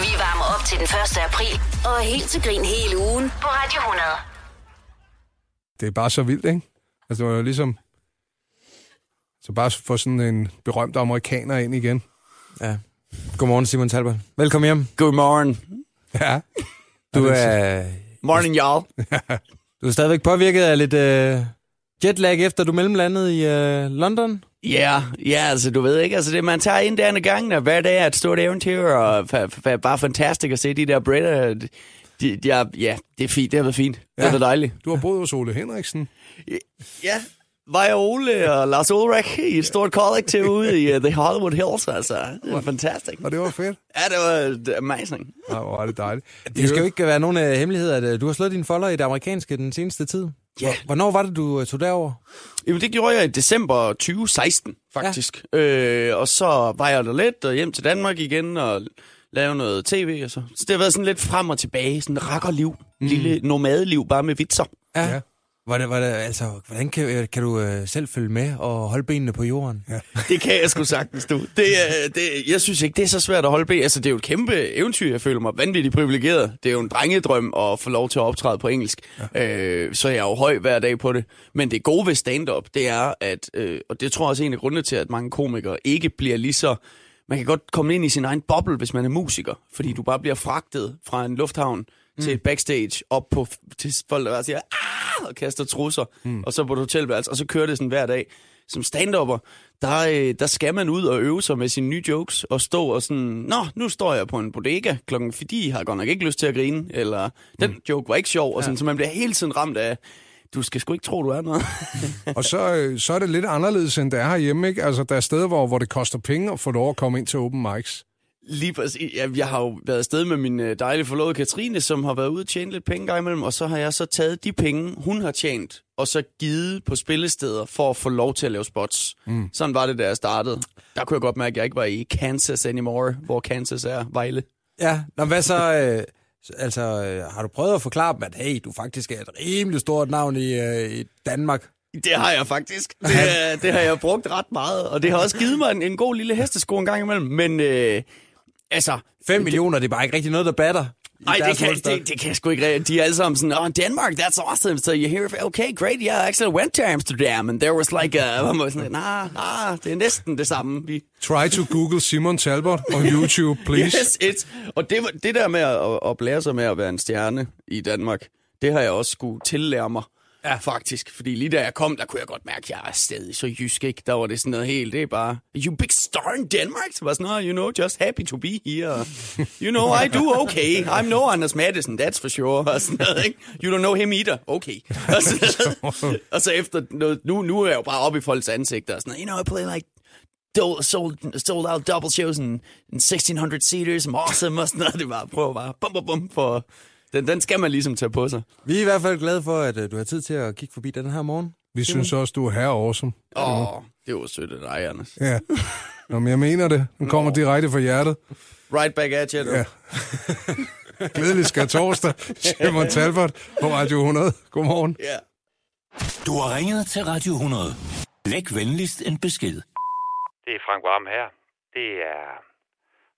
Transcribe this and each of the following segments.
Vi varmer op til den 1. april og er helt til grin hele ugen på Radio 100. Det er bare så vildt, ikke? Altså, det var jo ligesom... Så bare få sådan en berømt amerikaner ind igen. Ja. Godmorgen, Simon Talbot. Velkommen hjem. Godmorgen. Ja. Du er, Morning, y'all. du er stadigvæk påvirket af lidt uh, jetlag, efter du mellemlandet i uh, London. Ja, ja, altså du ved ikke, altså det, man tager en dag ad gangen, og hver dag er et stort eventyr, og fa- fa- bare fantastisk at se de der britter. De, de, ja, ja, det er fint, det har været fint. Ja. Det har været dejligt. Du har boet hos Ole Henriksen. Ja, var jeg Ole og Lars Ulrik i et stort kollektiv ude i uh, The Hollywood Hills, altså. Det var fantastisk. Og det var fedt. Ja, det var det amazing. Ja, hvor var det dejligt. Det skal jo ikke være nogen uh, hemmelighed, at uh, du har slået dine folder i det amerikanske den seneste tid. Ja. Hvornår var det, du uh, tog derover? Jamen, det gjorde jeg i december 2016, faktisk. Ja. Øh, og så var jeg der lidt og hjem til Danmark igen og lavede noget tv. Og så. så det har været sådan lidt frem og tilbage. Sådan rakkerliv. Mm. Lille nomadeliv, bare med vitser. Ja. Ja. Var det, var det, altså, hvordan kan, kan du uh, selv følge med og holde benene på jorden? Ja. Det kan jeg sgu sagtens, du. Det, det, jeg synes ikke, det er så svært at holde ben. Altså, det er jo et kæmpe eventyr. Jeg føler mig vanvittigt privilegeret. Det er jo en drengedrøm at få lov til at optræde på engelsk. Ja. Øh, så jeg er jo høj hver dag på det. Men det gode ved stand-up, det er, at, øh, og det tror jeg også er en af grundene til, at mange komikere ikke bliver lige så... Man kan godt komme ind i sin egen boble, hvis man er musiker. Fordi du bare bliver fragtet fra en lufthavn mm. til backstage op på til folk, der bare siger, ah, og kaster trusser, mm. og så på et hotelværelse, og så kører det sådan hver dag. Som stand-upper, der, øh, der skal man ud og øve sig med sine nye jokes, og stå og sådan, nå, nu står jeg på en bodega klokken, fordi jeg har godt nok ikke lyst til at grine, eller den mm. joke var ikke sjov, og sådan, ja. så man bliver hele tiden ramt af, du skal sgu ikke tro, du er noget. Og så, øh, så er det lidt anderledes, end det er herhjemme, ikke? Altså, der er steder, hvor, hvor det koster penge at få lov at komme ind til open mics. Lige præcis. Jeg, jeg har jo været afsted med min øh, dejlige forlovede Katrine, som har været ude og tjene lidt penge gang imellem, og så har jeg så taget de penge, hun har tjent, og så givet på spillesteder for at få lov til at lave spots. Mm. Sådan var det, da jeg startede. Der kunne jeg godt mærke, at jeg ikke var i Kansas anymore, hvor Kansas er Vejle. Ja, Nå, hvad så... Øh, altså, øh, har du prøvet at forklare dem, at hey, du faktisk er et rimelig stort navn i, øh, i Danmark? Det har jeg faktisk. Det, det har jeg brugt ret meget, og det har også givet mig en, en god lille hestesko en gang imellem. Men øh, altså, 5 millioner, det er bare ikke rigtig noget, der batter. Nej, det kan, det, det kan jeg sgu ikke. De er alle sammen sådan, oh, Denmark, that's awesome. So you hear, okay, great, yeah, I actually went to Amsterdam, and there was like a, hvor man sådan, nah, nah, det er næsten det samme. Vi, Try to google Simon Talbot on YouTube, please. yes, it's, og det, var- det der med at, at blære sig med at være en stjerne i Danmark, det har jeg også skulle tillære mig. Ja, faktisk. Fordi lige da jeg kom, der kunne jeg godt mærke, at jeg er stadig så jysk, ikke? Der var det sådan noget helt, det er bare, you big star in Denmark? Så var sådan noget, you know, just happy to be here. You know, I do okay. I'm no Anders Madsen, that's for sure. Og sådan noget, ikke? You don't know him either. Okay. Og så, og så efter noget, nu, nu er jeg jo bare oppe i folks ansigter og sådan noget, you know, I play like sold, sold out double shows and, and 1600 seaters, I'm awesome, og sådan noget. Det var, prøv bare, bum, bum, bum, for, den, den skal man ligesom tage på sig. Vi er i hvert fald glade for, at øh, du har tid til at kigge forbi den her morgen. Vi synes også, du er her awesome. Åh, oh, det var sødt af dig, Anders. Ja. Nå, men jeg mener det. Den kommer direkte fra hjertet. Right back at you, du. Ja. Glædelig skal torsdag. Simon Talbot på Radio 100. Godmorgen. Ja. Du har ringet til Radio 100. Læg venligst en besked. Det er Frank Varm her. Det er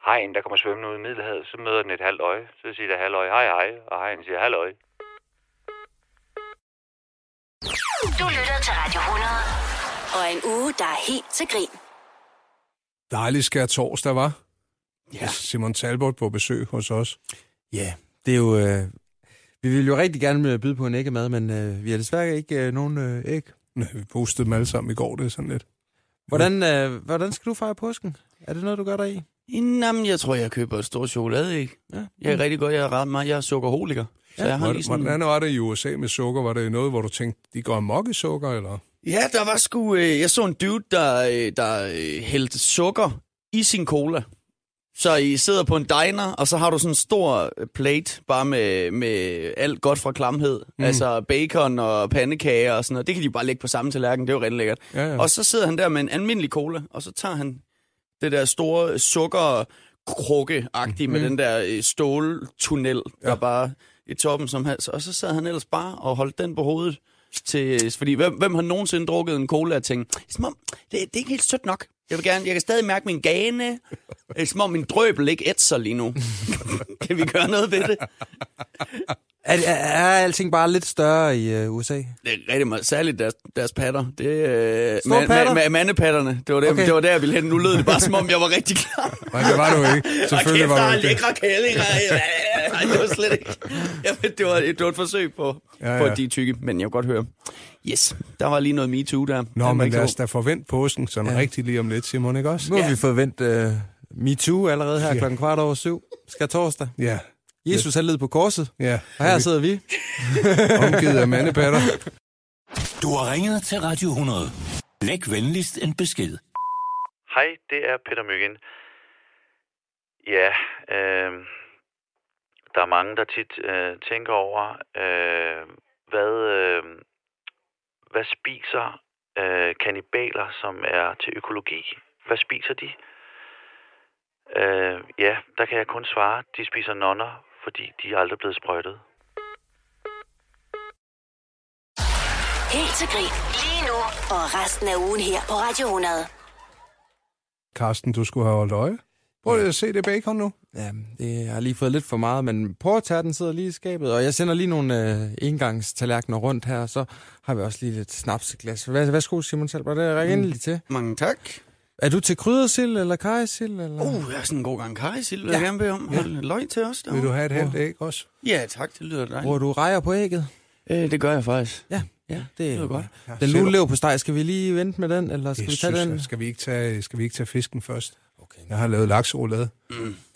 hegn, der kommer svømmende ud i Middelhavet. Så møder den et halvt øje. Så siger der halvøje, hej hej. Og hegn siger halvøje. Du lytter til Radio 100 og en uge, der er helt til grin. Dejlig skal torsdag, var. Ja. Simon Talbot på besøg hos os. Ja, det er jo... Øh, vi vil jo rigtig gerne øh, byde på en æggemad, men øh, vi har desværre ikke øh, nogen øh, æg. Nå, Vi postede dem alle sammen i går, det er sådan lidt. Hvordan, øh, hvordan skal du fejre påsken? Er det noget, du gør der i? Jamen, jeg tror, jeg køber et stort chokolade, ikke? Ja. Jeg er rigtig godt, jeg er ret meget, jeg er sukkerholiker. Så jeg har lige sådan... Hvordan var det i USA med sukker? Var det noget, hvor du tænkte, de går amok i sukker, eller? Ja, der var sgu... Øh, jeg så en dude, der, øh, der øh, hældte sukker i sin cola. Så I sidder på en diner, og så har du sådan en stor øh, plate, bare med, med alt godt fra klamhed. Mm. Altså bacon og pandekager og sådan noget. Det kan de bare lægge på samme tallerken, det er jo rigtig lækkert. Ja, ja. Og så sidder han der med en almindelig cola, og så tager han det der store sukker krukke-agtige med den der øh, ståltunnel, der Ja. bare i toppen som hals. Og så sad han ellers bare og holdt den på hovedet. Til, fordi hvem, hvem har nogensinde drukket en cola og tænkt, det er som om, det, det er ikke helt sødt nok. Jeg vil gerne, jeg kan stadig mærke min gane. Det er som om min drøbel ikke ætser lige nu. kan vi gøre noget ved det? Er, er, er alting bare lidt større i uh, USA? Det er rigtig meget, særligt deres, deres patter. Det er Store ma- patter? ma- ma- mandepatterne. Det var, der, Okay. det var der, jeg ville hen. Nu lød det bare, som om jeg var rigtig klar. Nej, det var du ikke. Selvfølgelig var du er ikke det. lækre kællinger. Nej, det var slet ikke. Jeg ved, det, var, det var et forsøg på, Ja, ja, ja. ja. på at de tykke, men jeg kunne godt høre. Yes, der var lige noget MeToo der. Nå, Den men lad os så da forvente påsken sådan ja. rigtig lige om lidt, Simon, ikke også? Nu har vi forventet uh, MeToo allerede her Ja. klokken kvart over syv. Skal torsdag. Ja, Jesus er led på korset, ja. og her sidder vi. Omgivet af mandepatter. Du har ringet til Radio 100. Læg venligst en besked. Hej, det er Peter Myggen. Ja, øh, der er mange, der tit øh, tænker over, øh, hvad, øh, hvad spiser øh, kannibaler, som er til økologi? Hvad spiser de? Øh, ja, der kan jeg kun svare, de spiser nonner, fordi de er aldrig blevet sprøjtet. Helt til grin. Lige nu og resten af ugen her på Radio 100. Karsten, du skulle have holdt øje. Prøv lige at se det bacon nu. Ja, det har lige fået lidt for meget, men portærten sidder lige i skabet, og jeg sender lige nogle øh, engangstallerkener rundt her, og så har vi også lige lidt snapseglas. Hvad, værsgo, Simon Talbot, det er endelig til. Mange tak. Er du til kryddersild eller kajsild? Eller? Uh, jeg er sådan en god gang kajsild, vil jeg gerne bede om. Ja. Løg til os Vil du derovre. have et halvt æg også? Ja, tak, det lyder dejligt. Bruger du rejer på ægget? Øh, det gør jeg faktisk. Ja, Ja, det det er lyder godt. Ja, Den nu lever på steg, skal vi lige vente med den, eller skal Det vi tage synes den? jeg. Skal vi ikke tage, skal vi ikke tage fisken først? Okay. Jeg har lavet lakserolade.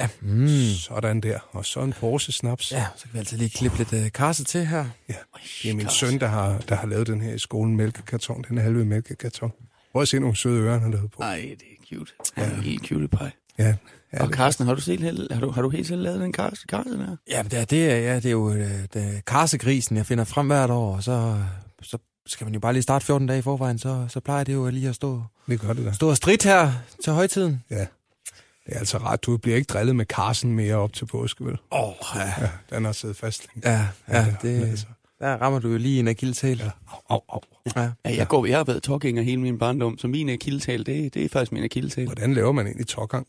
Ja. Mm. Sådan der. Og så en pose snaps. ja, så kan vi altid lige klippe lidt øh, karse til her. ja. Det er min søn, der har, der har lavet den her i skolen, mælkekarton. Den halve mælkekarton. Prøv at se nogle søde ører, han har lavet på. Nej, det er cute. Ja. En helt cute pie. Ja. ja Og Carsten, har du, set, helt- har du, har du helt selv lavet den karse, karse der? Ja, det er, det er, ja, det er jo øh, det er karsegrisen, jeg finder frem hvert år, og så, så skal man jo bare lige starte 14 dage i forvejen, så, så plejer det jo lige at stå, det gør det da. stå og strid her til højtiden. Ja. Det er altså ret. Du bliver ikke drillet med Carsten mere op til påske, vel? Åh, oh, ja. Ja, den har siddet fast. længe. Ja, ja, men det, altså. Der rammer du jo lige en akilleshæl. Ja. Au, au. Ja. Ja, jeg, går, jeg har været talkinger hele min barndom, så min akilleshæl, det, det er faktisk min akilleshæl. Hvordan laver man egentlig tårgang?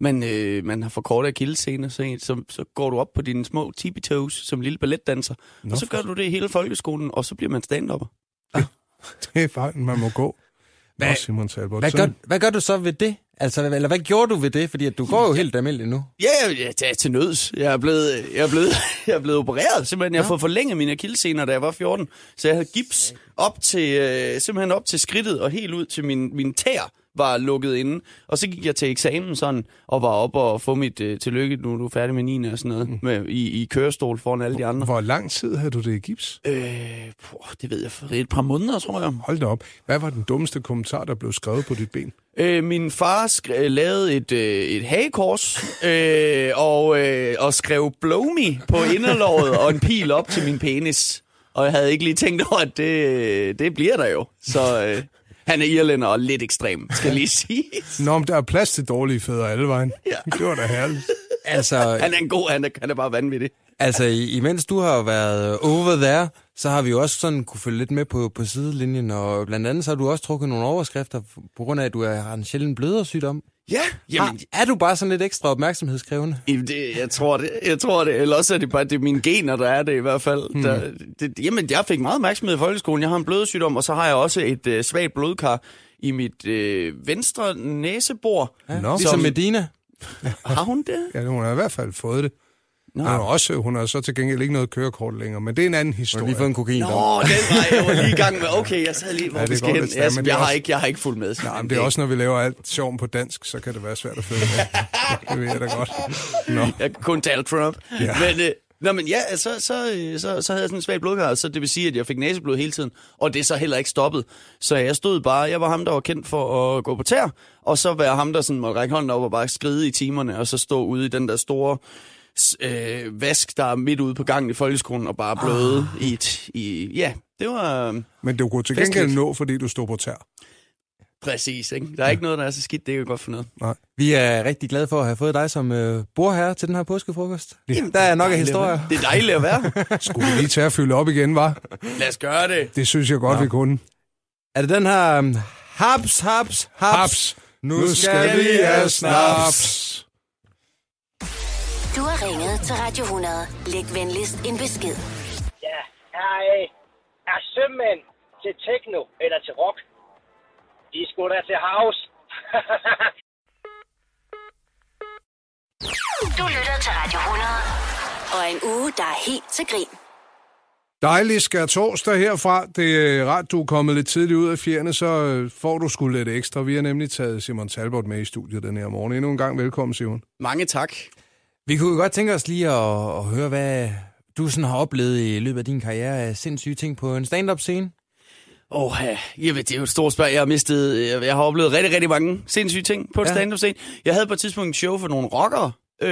Man, øh, man har forkortet akillescener, så, så, så går du op på dine små tippy toes som lille balletdanser, Nå, og så for- gør du det i hele folkeskolen, og så bliver man stand-upper. Det er fejlen, man må gå. Hvad- Nå, Simon Talbot. Hvad, gør, hvad gør du så ved det? Altså, eller hvad gjorde du ved det? Fordi at du går jo helt almindeligt nu. Ja, ja, det er til nøds. Jeg er blevet, jeg er blevet, jeg er blevet opereret. Simpelthen, jeg har fået forlænget mine akillescener, da jeg var 14. Så jeg havde gips op til, øh, simpelthen op til skridtet og helt ud til min, min tær var lukket inde. Og så gik jeg til eksamen sådan, og var op og få mit øh, tillykke, nu er du færdig med 9. og sådan noget, med, i, i kørestol foran alle de andre. Hvor lang tid havde du det i gips? Øh, puh, det ved jeg, for et par måneder, tror jeg. Hold da op. Hvad var den dummeste kommentar, der blev skrevet på dit ben? Øh, min far skre- lavede et, øh, et hagekors øh, og, øh, og skrev blow me på inderlåret og en pil op til min penis. Og jeg havde ikke lige tænkt over, at det, det bliver der jo. Så øh, han er irlænder og lidt ekstrem, skal jeg lige sige. Nå, men der er plads til dårlige fædre alle vejen. Ja. Det var da herligt. Altså, Han er en god, han er, han er bare vanvittig. altså imens du har været over there, så har vi jo også sådan kunne følge lidt med på, på sidelinjen, og blandt andet så har du også trukket nogle overskrifter, på grund af, at du har en sjælden blødersygdom. Ja, jamen, Har, er du bare sådan lidt ekstra opmærksomhedskrævende? Jamen, Det, jeg tror det. Jeg tror det. Eller også er det bare det er mine gener, der er det i hvert fald. Hmm. Der, det, jamen, jeg fik meget opmærksomhed i folkeskolen. Jeg har en blødsygdom, og så har jeg også et øh, svagt blodkar i mit øh, venstre næsebor. Ja, Nå. ligesom Som- Medina. Har hun det? Ja, hun har i hvert fald fået det. Nå. Har, også, hun har så til gengæld ikke noget kørekort længere, men det er en anden Du historie. lige fået en kokain. Nå, den var jeg var lige i gang med. Okay, jeg sad lige, hvor Ja, vi skal hen. Jeg, jeg, har også- ikke, jeg har ikke fulgt med. Nej, men det er også, når vi laver alt sjovt på dansk, så kan det være svært at følge med. det ved jeg da godt. Nå. Jeg kan kun tale Trump. Ja. Men, øh, Nå, men ja, så, så, øh, så, så havde jeg sådan en svag blodkar, så det vil sige, at jeg fik næseblod hele tiden, og det er så heller ikke stoppet. Så jeg stod bare, jeg var ham, der var kendt for at gå på tær, og så var jeg ham, der sådan måtte række hånden op og bare skride i timerne, og så stå ude i den der store øh, vask, der er midt ude på gangen i folkeskolen, og bare bløde Ah. i et, i, ja, det var øh, Men du kunne til gengæld Festligt. nå, fordi du stod på tær. præcis, ikke? Der er ikke noget, der er så skidt, det kan godt for noget. Vi er rigtig glade for at have fået dig som øh, bordherre til den her påskefrokost. Der er nok af historier. Det er dejligt at være. Skulle vi lige tage at fylde op igen, var? Lad os gøre det. Det synes jeg godt, Nå. vi kunne. Er det den her um, haps, haps, haps? Haps! Nu skal vi have snaps. Du har ringet til Radio 100. Læg venligst en besked. Ja, er, øh, er sømænd til techno eller til rock? Er sgu da til house. Du lytter til Radio 100. Og en uge, der er helt til grin. Dejlig skær torsdag herfra. Det er ret, du er kommet lidt tidligt ud af fjerne, så øh, får du sgu lidt ekstra. Vi har nemlig taget Simon Talbot med i studiet den her morgen. Endnu en gang velkommen, Simon. Mange tak. Vi kunne jo godt tænke os lige at, at høre, hvad du sådan har oplevet i løbet af din karriere af sindssyge ting på en stand-up scene. Åh, oh, ja, det er jo et stort spørg. Jeg har mistet, jeg, jeg har oplevet rigtig, rigtig mange sindssyge ting på en Ja. stand-up scene. Jeg havde på et tidspunkt en show for nogle rockere. Øh,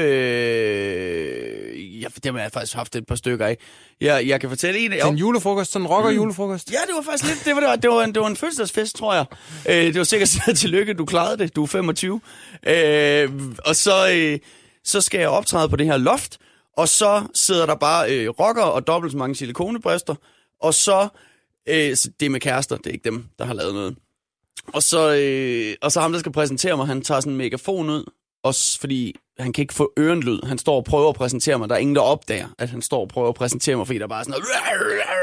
ja, det har jeg faktisk haft et par stykker af. Jeg, jeg kan fortælle en. Til en julefrokost, sådan en rocker-julefrokost. Ja, det var faktisk lidt... Det var, det var, det var, en, det var en fødselsdagsfest, tror jeg. Øh, det var sikkert sådan, tillykke, du klarede det. Du er 25. Øh, og så, øh, så skal jeg optræde på det her loft, og så sidder der bare øh, rocker og dobbelt så mange silikonebryster, og så... Øh, så det er med kærester, det er ikke dem, der har lavet noget. Og så, øh, og så ham, der skal præsentere mig, han tager sådan en megafon ud, også fordi han kan ikke få ørenlyd. Han står og prøver at præsentere mig. Der er ingen, der opdager, at han står og prøver at præsentere mig, fordi der er bare sådan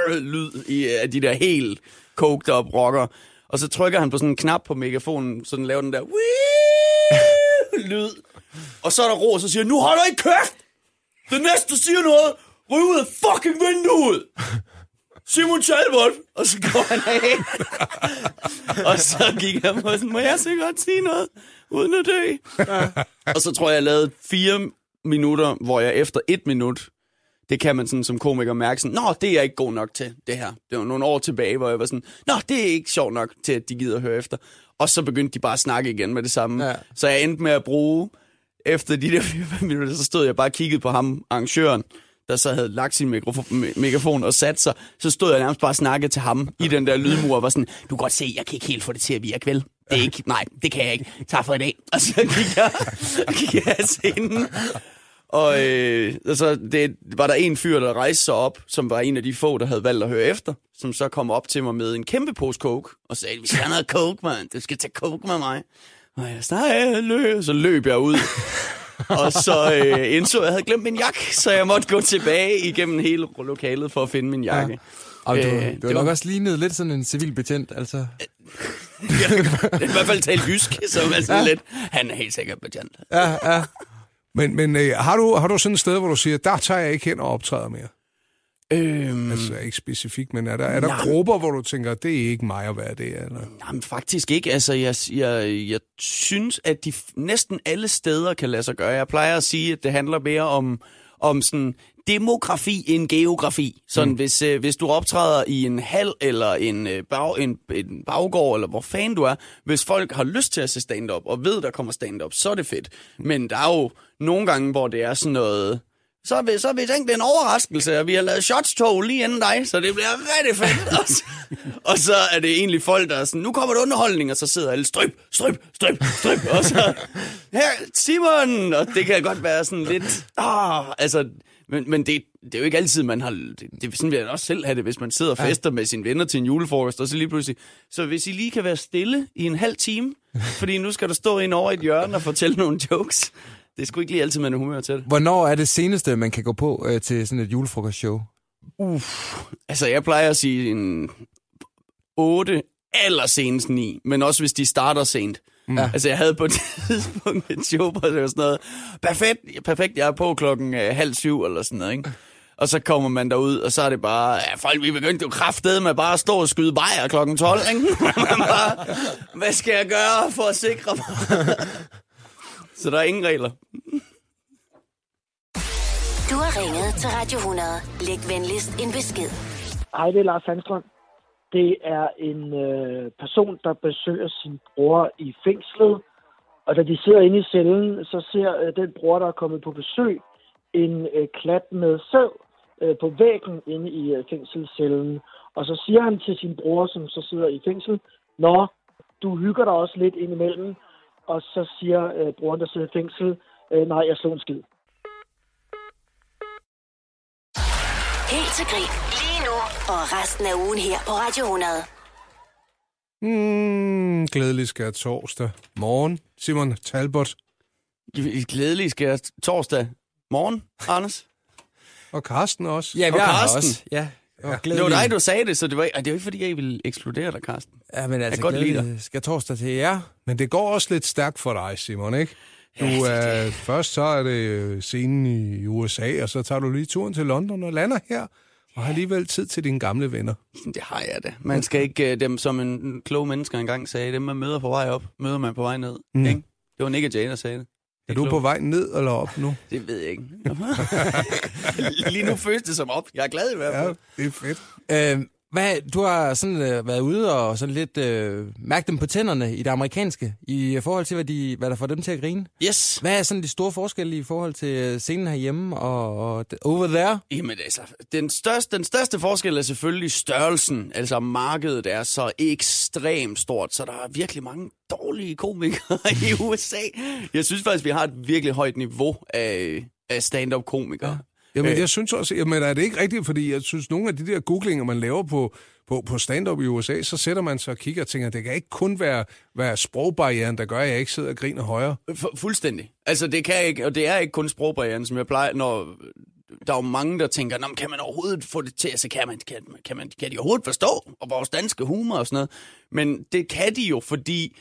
noget lyd i, øh, af de der helt coked up rocker. Og så trykker han på sådan en knap på megafonen, så den laver den der lyd. Og så er der ro, og så siger nu holder I kæft! Den næste, der siger noget, ryg ud af fucking vinduet! Simon Talbot! Og så går han af. og så gik han på sådan, må jeg så godt sige noget, uden at dø? og så tror jeg, jeg lavede fire minutter, hvor jeg efter et minut, det kan man sådan som komiker mærke sådan, nå, det er jeg ikke god nok til, det her. Det var nogle år tilbage, hvor jeg var sådan, nå, det er ikke sjovt nok til, at de gider at høre efter. Og så begyndte de bare at snakke igen med det samme. Ja. Ja. Så jeg endte med at bruge, efter de der fire minutter, så stod jeg bare og kiggede på ham, arrangøren, der så havde lagt sin mikrofon, me- megafon og sat sig, så stod jeg nærmest bare og snakkede til ham i den der lydmur, og var sådan, du kan godt se, jeg kan ikke helt få det til at virke, vel? Det er ikke, nej, det kan jeg ikke. Tak for i dag. Og så gik jeg, gik jeg af scenen, og øh, altså, det var der en fyr, der rejste sig op, som var en af de få, der havde valgt at høre efter, som så kom op til mig med en kæmpe pose coke, og sagde, vi skal have noget coke, mand. Du skal tage coke med mig. Og jeg sagde, løb. Så løb jeg ud. og så øh, indså, at jeg havde glemt min jakke, så jeg måtte gå tilbage igennem hele lokalet for at finde min jakke. Ja. Og du, Øh, du det har var- nok også lignet lidt sådan en civil betjent, altså. I hvert fald talt jysk, så var sådan lidt, han er helt sikkert betjent. Ja, ja. Men, men øh, har, du, har du sådan et sted, hvor du siger, der tager jeg ikke hen og optræder mere? Øhm, Altså ikke specifikt, men er der, er der Nej. grupper, hvor du tænker, det er ikke mig at være det? Eller? Jamen faktisk ikke. Altså, jeg, jeg, jeg synes, at de næsten alle steder kan lade sig gøre. Jeg plejer at sige, at det handler mere om, om sådan demografi end geografi. Sådan, mm. hvis, øh, hvis du optræder i en hal eller en, øh, bag, en, en baggård, eller hvor fanden du er, hvis folk har lyst til at se stand-up, og ved, der kommer stand-up, så er det fedt. Men der er jo nogle gange, hvor det er sådan noget... Så vi, så vi tænkt, det er en overraskelse, og vi har lavet shots lige inden dig, så det bliver rigtig fedt. og, så, og så er det egentlig folk, der er sådan, nu kommer der underholdning, og så sidder alle, stryb, stryb, stryb, stryb, og så, her, Simon, og det kan godt være sådan lidt, ah, altså, men, men det, det er jo ikke altid, man har, det, det sådan vil jeg også selv have det, hvis man sidder og fester med sine venner til en julefrokost, og så lige pludselig, så hvis I lige kan være stille i en halv time, fordi nu skal du stå ind over i et hjørne og fortælle nogle jokes, det sgu ikke lige altid, man er humør til det. Hvornår er det seneste, man kan gå på øh, til sådan et julefrokostshow? Altså, jeg plejer at sige en 8, eller senest 9, men også hvis de starter sent. Mm. Altså, jeg havde på et tidspunkt et show, hvor det var sådan noget, perfekt, perfekt, jeg er på klokken øh, halv syv, eller sådan noget, ikke? Og så kommer man derud, og så er det bare, ja, folk, vi begyndte jo kraftedeme med bare at stå og skyde bajer klokken 12, ikke? Bare, Hvad skal jeg gøre for at sikre mig? Så der er ingen regler. Du har ringet til Radio 100. Læg venligst en besked. Hej, det er Lars Sandstrøm. Det er en øh, person, der besøger sin bror i fængslet. Og da de sidder inde i cellen, så ser øh, den bror, der er kommet på besøg, en øh, klat med sæd øh, på væggen inde i øh, fængselscellen. Og så siger han til sin bror, som så sidder i fængsel, Nå, du hygger dig også lidt indimellem. Og så siger øh, broren, der sidder i fængsel, øh, nej, jeg slår en skid. Helt til grin. Lige nu og resten af ugen her på Radio 100. Mm, glædelig skær torsdag. Morgen, Simon Talbot glædelig jeg torsdag morgen, Anders. og Karsten også. Ja, vi Og er Karsten. også. Ja, og Det glædelig. var dig, du sagde det, så det var, det var ikke, fordi jeg ville eksplodere dig, Karsten. Ja, men altså, godt lide skal torsdag til jer. Men det går også lidt stærkt for dig, Simon, ikke? Du er, først så er det øh, scenen i USA, og så tager du lige turen til London og lander her, og har alligevel tid til dine gamle venner. Det har jeg da. Man skal ikke, øh, dem som en klog mennesker engang sagde, dem man møder på vej op, møder man på vej ned. Mm. Ikke? Det var Nick og Jane, der sagde det. Er du på vej ned eller op nu? Det ved jeg ikke. Lige nu føles det som op. Jeg er glad i hvert Ja, fald. det er fedt. Øh, hvad, du har sådan øh, været ude og sådan lidt øh, mærket dem på tænderne i det amerikanske, i forhold til, hvad, de, hvad der får dem til at grine. Yes. Hvad er sådan de store forskelle i forhold til øh, scenen herhjemme og, og over there? Jamen altså, den største, den største forskel er selvfølgelig størrelsen. Altså markedet er så ekstremt stort, så der er virkelig mange dårlige komikere i USA. Jeg synes faktisk, vi har et virkelig højt niveau af, af stand-up komikere. Jamen, Øh. jeg synes også, jamen, er det ikke rigtigt, fordi jeg synes, nogle af de der googlinger, man laver på, på, på stand-up i USA, så sætter man sig og kigger og tænker, det kan ikke kun være, være sprogbarrieren, der gør, at jeg ikke sidder og griner højere. Fu- fuldstændig. Altså, det kan ikke, og det er ikke kun sprogbarrieren, som jeg plejer, når der er jo mange, der tænker, Nå, kan man overhovedet få det til, altså kan, man, kan, kan, man, kan de overhovedet forstå og vores danske humor og sådan noget? Men det kan de jo, fordi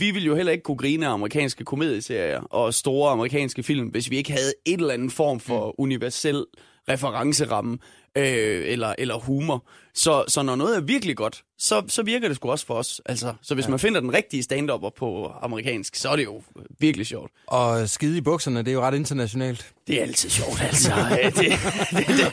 vi ville jo heller ikke kunne grine af amerikanske komedieserier og store amerikanske film, hvis vi ikke havde et eller andet form for mm. universel referenceramme øh, eller, eller humor. Så, så når noget er virkelig godt, så, så virker det sgu også for os. Altså, så hvis ja. man finder den rigtige stand-upper på amerikansk, så er det jo virkelig sjovt. Og skide i bukserne, det er jo ret internationalt. Det er altid sjovt, altså. det, det,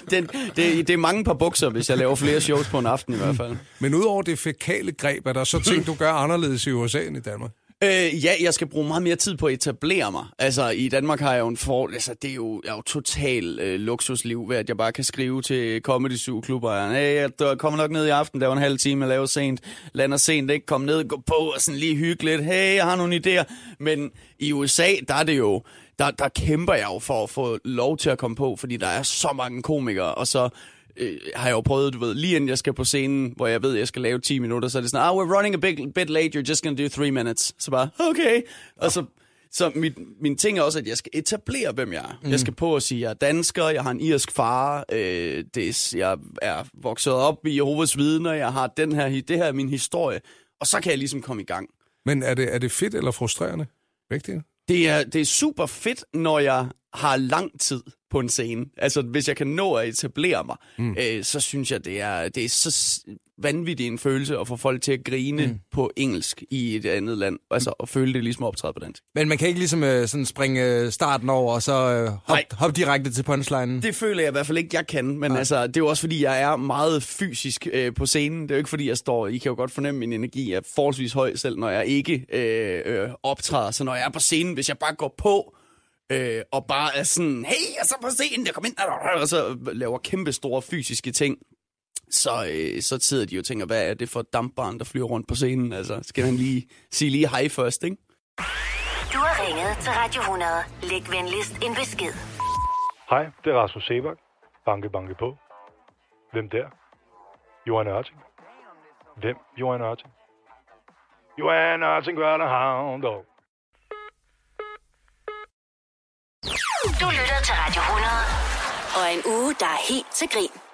det, det, det, det er mange par bukser, hvis jeg laver flere shows på en aften i hvert fald. Men udover det fækale greb, er der så ting, du gør anderledes i USA end i Danmark? Øh, ja, jeg skal bruge meget mere tid på at etablere mig. Altså, i Danmark har jeg jo en for... Altså, det er jo, jeg er jo total øh, luksusliv, ved at jeg bare kan skrive til Comedy Zoo klubber. Hey, jeg kommer nok ned i aften, der en halv time, laver sent, lander sent, ikke? Kom ned, gå på og sådan lige hygge lidt. Hey, jeg har nogle idéer. Men i USA, der er det jo... Der, der kæmper jeg jo for at få lov til at komme på, fordi der er så mange komikere, og så øh, har jeg jo prøvet, du ved, lige inden jeg skal på scenen, hvor jeg ved, jeg skal lave 10 minutter, så er det sådan, ah, we're running a bit, bit late, you're just gonna do 3 minutes. Så bare, okay. Og så, så mit, min ting er også, at jeg skal etablere, hvem jeg er. Mm. Jeg skal på at sige, at jeg er dansker, jeg har en irsk far, øh, det jeg er vokset op i Jehovas vidner, jeg har den her, det her er min historie, og så kan jeg ligesom komme i gang. Men er det, er det fedt eller frustrerende? Dele? Det er, det er super fedt, når jeg har lang tid på en scene. Altså, hvis jeg kan nå at etablere mig, mm. øh, så synes jeg, det er, det er så vanvittig en følelse at få folk til at grine mm. på engelsk i et andet land. Altså, at føle det ligesom at optræde på dansk. Men man kan ikke ligesom øh, sådan springe øh, starten over, og så øh, hop, Nej. hop direkte til punchlinen. Det føler jeg i hvert fald ikke, jeg kan. Men altså, det er jo også, fordi jeg er meget fysisk øh, på scenen. Det er jo ikke, fordi jeg står... I kan jo godt fornemme, min energi er forholdsvis høj selv, når jeg ikke øh, øh, optræder. Så når jeg er på scenen, hvis jeg bare går på, øh, og bare er sådan, hey, jeg er så på scenen, jeg kommer ind, og så laver kæmpe store fysiske ting, så, øh, så sidder de jo og tænker, hvad er det for et dampbarn, der flyver rundt på scenen? Altså, skal han lige sige lige hej først, ikke? Du har ringet til Radio 100. Læg venligst en besked. Hej, det er Rasmus Sebak. Banke, banke på. Hvem der? Johan Ørting. Hvem Johan Ørting? Johan Ørting, hvad er der havn, dog? Du lytter til Radio 100. Og en uge, der er helt til grin.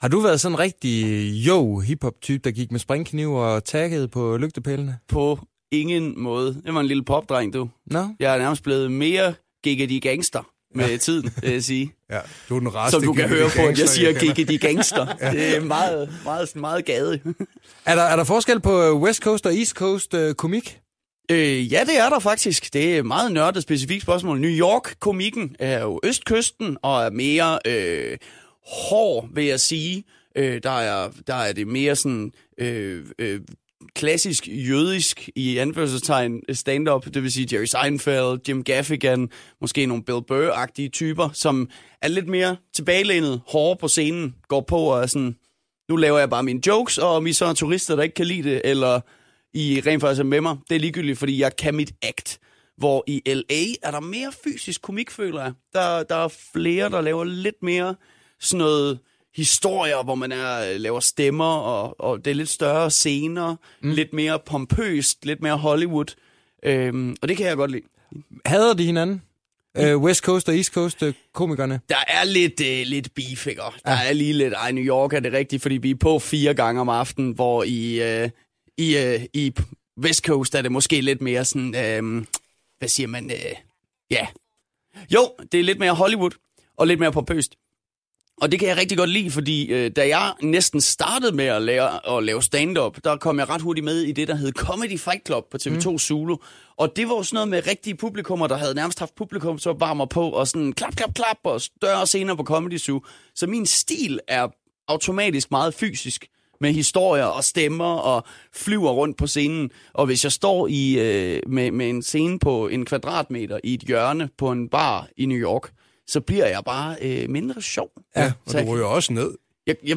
Har du været sådan en rigtig yo hiphop-type, der gik med springkniv og taggede på lygtepælene? På ingen måde. Det var en lille popdreng, du. Nå? Jeg er nærmest blevet mere giggity gangster med ja. tiden, vil jeg sige. Ja, du er den reste Som du kan høre på, at jeg siger giggity gangster. Det er meget, meget, meget gade. Er der, er der forskel på West Coast og East Coast øh, komik? Øh, ja, det er der faktisk. Det er et meget nørdet specifikt spørgsmål. New York-komikken er jo østkysten og er mere øh, hård, vil jeg sige. Øh, der, er, der er det mere sådan øh, øh, klassisk jødisk i anførselstegn stand-up, det vil sige Jerry Seinfeld, Jim Gaffigan, måske nogle Bill Burr-agtige typer, som er lidt mere tilbagelænet, hårde på scenen, går på og er sådan, nu laver jeg bare mine jokes, og om I så er turister, der ikke kan lide det, eller I rent faktisk er med mig, det er ligegyldigt, fordi jeg kan mit act. Hvor i L.A. er der mere fysisk komik, føler jeg. Der, der er flere, der laver lidt mere sådan noget historier, hvor man er, laver stemmer, og, og det er lidt større scener, mm. lidt mere pompøst, lidt mere Hollywood. Øhm, og det kan jeg godt lide. Hader de hinanden? Øh, West Coast og East Coast øh, komikerne? Der er lidt, øh, lidt beef, ikke? Der ja. er lige lidt, ej, New York er det rigtigt, fordi vi er på fire gange om aftenen, hvor i, øh, i, øh, i West Coast er det måske lidt mere sådan, øh, hvad siger man, øh, ja. Jo, det er lidt mere Hollywood, og lidt mere pompøst. Og det kan jeg rigtig godt lide, fordi øh, da jeg næsten startede med at, lære, at lave stand-up, der kom jeg ret hurtigt med i det, der hed Comedy Fight Club på TV2 mm. Zulu. Og det var jo sådan noget med rigtige publikummer, der havde nærmest haft publikum, så varmer på, og sådan klap, klap, klap, og større scener på Comedy Zoo. Så min stil er automatisk meget fysisk med historier og stemmer og flyver rundt på scenen. Og hvis jeg står i øh, med, med en scene på en kvadratmeter i et hjørne på en bar i New York, så bliver jeg bare øh, mindre sjov. Ja, og så du ryger også ned. Jeg, jeg,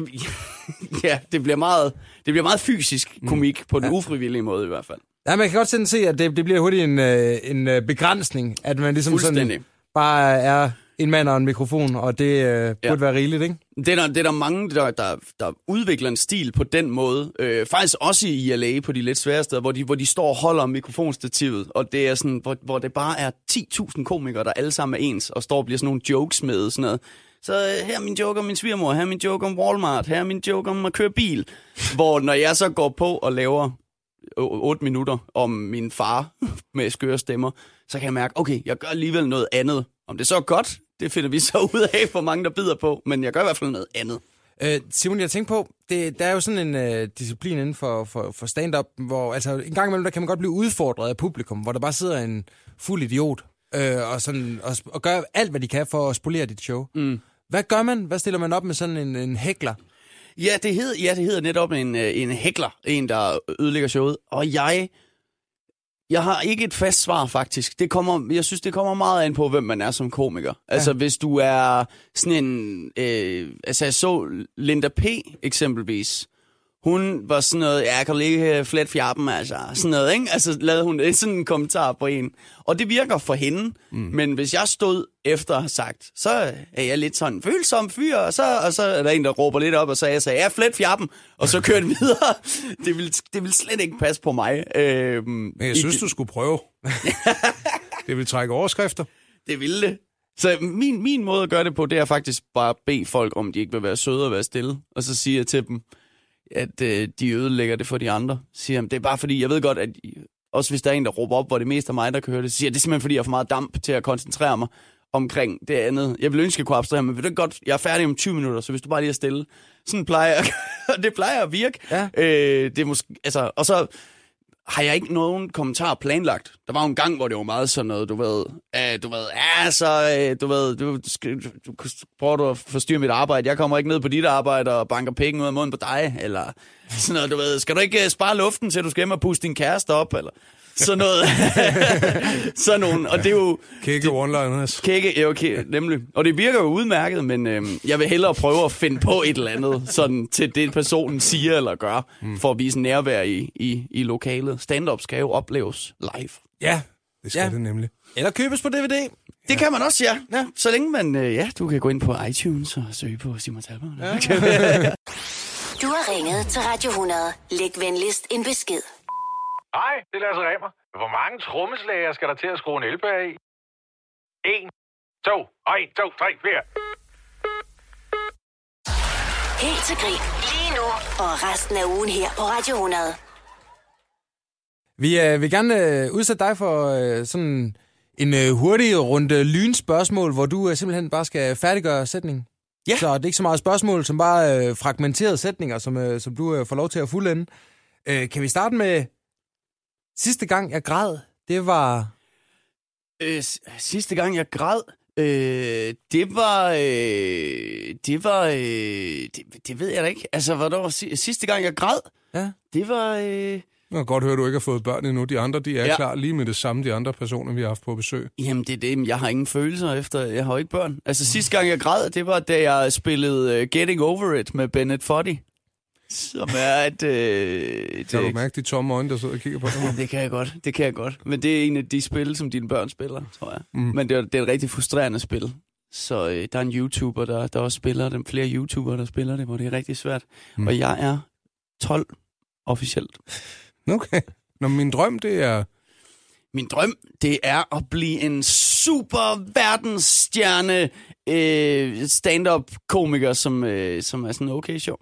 ja, det bliver meget, det bliver meget fysisk komik mm. på den ja. ufrivillige måde i hvert fald. Ja, man kan godt sådan se, at det, det bliver hurtigt en, øh, en øh, begrænsning, at man ligesom sådan bare er en mand og en mikrofon, og det øh, burde ja. være rigeligt, ikke? Det er der, det er der mange, der, der, der udvikler en stil på den måde. Øh, faktisk også i LA på de lidt svære steder, hvor de, hvor de står og holder mikrofonstativet, og det er sådan, hvor, hvor det bare er 10.000 komikere, der alle sammen er ens, og står og bliver sådan nogle jokes med sådan noget. Så øh, her er min joke om min svigermor, her er min joke om Walmart, her er min joke om at køre bil. hvor når jeg så går på og laver 8 minutter om min far med skøre stemmer, så kan jeg mærke, okay, jeg gør alligevel noget andet. Om det så er godt, det finder vi så ud af, hvor mange der bider på, men jeg gør i hvert fald noget andet. Øh, Simon, jeg tænker på, det, der er jo sådan en øh, disciplin inden for, for, for stand-up, hvor altså, en gang imellem, der kan man godt blive udfordret af publikum, hvor der bare sidder en fuld idiot øh, og, sådan, og, og gør alt, hvad de kan for at spolere dit show. Mm. Hvad gør man? Hvad stiller man op med sådan en, en hækler? Ja, det hedder, ja, det hedder netop en, øh, en hækler, en der ødelægger showet. Og jeg jeg har ikke et fast svar, faktisk. Det kommer, jeg synes, det kommer meget an på, hvem man er som komiker. Altså, ja. hvis du er sådan en... Øh, altså, jeg så Linda P. eksempelvis. Hun var sådan noget, ja, jeg kan lige flet fjappen, altså. Sådan noget, ikke? Altså, lavede hun sådan en kommentar på en. Og det virker for hende. Mm. Men hvis jeg stod efter at have sagt, så er jeg lidt sådan følsom fyr, og så, og så er der en, der råber lidt op, og så jeg sagde, ja, flet fjappen, og så kørte videre. det, vil, det vil slet ikke passe på mig. Øhm, Men jeg synes, i, du skulle prøve. det vil trække overskrifter. Det ville det. Så min, min måde at gøre det på, det er faktisk bare at bede folk, om de ikke vil være søde og være stille. Og så siger jeg til dem, at øh, de ødelægger det for de andre. Siger det er bare fordi, jeg ved godt, at også hvis der er en, der råber op, hvor det mest er mig, der kan høre det, så siger det er simpelthen fordi, jeg har for meget damp til at koncentrere mig omkring det andet. Jeg vil ønske, at jeg kunne abstrahere, men ved du godt, jeg er færdig om 20 minutter, så hvis du bare lige er stille. Sådan plejer jeg, det plejer at virke. Ja. Øh, det er måske, altså, og så har jeg ikke nogen kommentar planlagt. Der var jo en gang, hvor det var meget sådan noget, du ved, øh, du ved, ja, så, øh, du ved, du, du, du, prøver du at forstyrre mit arbejde, jeg kommer ikke ned på dit arbejde og banker penge ud af munden på dig, eller sådan noget, du ved, skal du ikke øh, spare luften til, du skal hjem og puste din kæreste op, eller sådan noget. sådan nogle, og det er jo... Kække one-liners. Kække, ja, okay, nemlig. Og det virker jo udmærket, men øh, jeg vil hellere prøve at finde på et eller andet, sådan til det, personen siger eller gør, mm. for at vise nærvær i, i, i lokalet. Stand-up skal jo opleves live. Ja, det skal ja. det nemlig. Eller købes på DVD. Det ja. kan man også, ja. ja. Så længe man, øh, ja, du kan gå ind på iTunes og søge på Simon Talbot. Ja. du har ringet til Radio 100. Læg venligst en besked. Hej, det er Lasse Remmer. Hvor mange trommeslager skal der til at skrue en elbær i? 1, 2, 1, 2, 3, 4. Helt til grin. Lige nu og resten af ugen her på Radio 100. Vi øh, vil gerne øh, udsætte dig for øh, sådan en øh, hurtig runde lynspørgsmål, hvor du øh, simpelthen bare skal færdiggøre sætningen. Ja. Så det er ikke så meget spørgsmål, som bare øh, fragmenterede sætninger, som, øh, som du øh, får lov til at fuldende. Øh, kan vi starte med Sidste gang, jeg græd, det var... Øh, sidste gang, jeg græd, øh, det var... Øh, det var... Øh, det, det ved jeg da ikke. Altså, hvornår sidste gang, jeg græd, ja. det var... Øh, jeg kan godt høre, at du ikke har fået børn endnu. De andre, de er ja. klar lige med det samme, de andre personer, vi har haft på besøg. Jamen, det er det. Jeg har ingen følelser efter, jeg har jo ikke børn. Altså, sidste gang jeg græd, det var, da jeg spillede uh, Getting Over It med Bennett Foddy som er et... Øh, kan du mærke de tomme øjne, der sidder og kigger på dig? det kan jeg godt, det kan jeg godt. Men det er en af de spil, som dine børn spiller, tror jeg. Mm. Men det er, det er et rigtig frustrerende spil. Så øh, der er en YouTuber, der, der også spiller det. Flere YouTubere, der spiller det, hvor det er rigtig svært. Mm. Og jeg er 12 officielt. Okay. Nå, min drøm, det er... Min drøm, det er at blive en super verdensstjerne øh, stand-up komiker, som, øh, som er sådan okay sjov.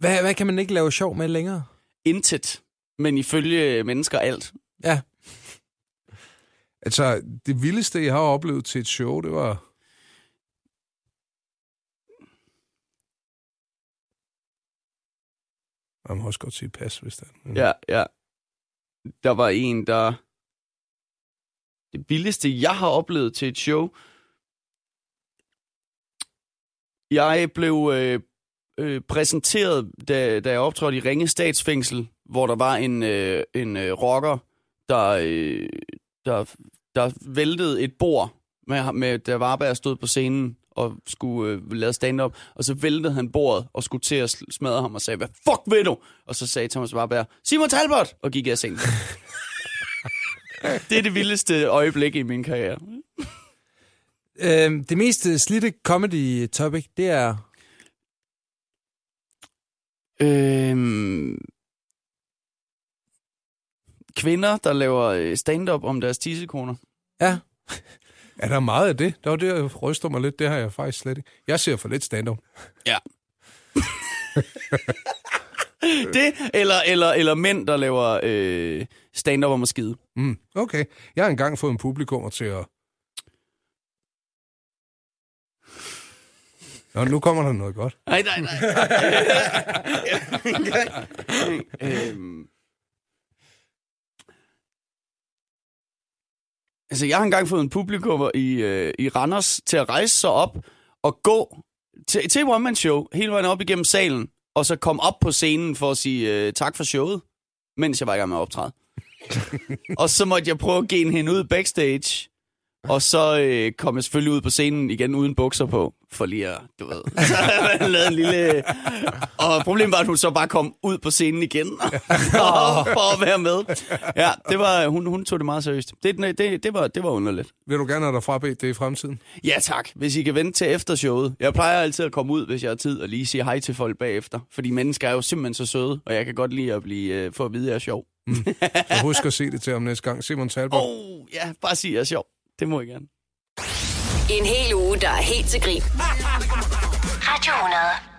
Hvad, hvad kan man ikke lave sjov med længere? Intet, men ifølge mennesker alt. Ja. Altså, det vildeste, jeg har oplevet til et show, det var... Jeg må også godt sige pas, hvis det er. Ja, ja. Der var en, der... Det vildeste, jeg har oplevet til et show. Jeg blev øh, øh, præsenteret, da, da jeg optrådte i Ringe Statsfængsel, hvor der var en, øh, en øh, rocker, der, øh, der, der væltede et bord, med, med, da Varberg stod på scenen og skulle øh, lave stand-up, og så væltede han bordet og skulle til at smadre ham og sagde, hvad fuck ved du? Og så sagde Thomas Warberg, Simon Talbot, og gik af scenen. det er det vildeste øjeblik i min karriere. Øhm, det mest øh, slidte comedy topic, det er... Øhm, kvinder, der laver øh, stand-up om deres tissekoner. Ja. Er der meget af det? Der var det, jeg ryster mig lidt. Det har jeg faktisk slet ikke. Jeg ser for lidt stand-up. Ja. det, eller, eller, eller mænd, der laver øh, stand-up om at skide. Mm, okay. Jeg har engang fået en publikum til at... Nå, nu kommer der noget godt. Nej, nej, nej. øhm. Altså, jeg har engang fået en publikummer i, øh, i Randers til at rejse sig op og gå til, til one man show hele vejen op igennem salen, og så komme op på scenen for at sige øh, tak for showet, mens jeg var i gang med at optræde. og så måtte jeg prøve at gene hende ud backstage, og så øh, kom jeg selvfølgelig ud på scenen igen uden bukser på, for lige at, du ved, så lavede en lille... Og problemet var, at hun så bare kom ud på scenen igen, for, for at være med. Ja, det var, hun, hun tog det meget seriøst. Det, det, det, var, det var underligt. Vil du gerne have dig frabedt det i fremtiden? Ja tak, hvis I kan vente til efter showet. Jeg plejer altid at komme ud, hvis jeg har tid, og lige sige hej til folk bagefter. Fordi mennesker er jo simpelthen så søde, og jeg kan godt lide at blive, øh, få at vide, at jeg er sjov. Så husk at se det til om næste gang. Simon Talbot. Oh, ja, bare sig, at jeg er sjov. Det må jeg gerne. En hel uge, der er helt til grin. Radio 100.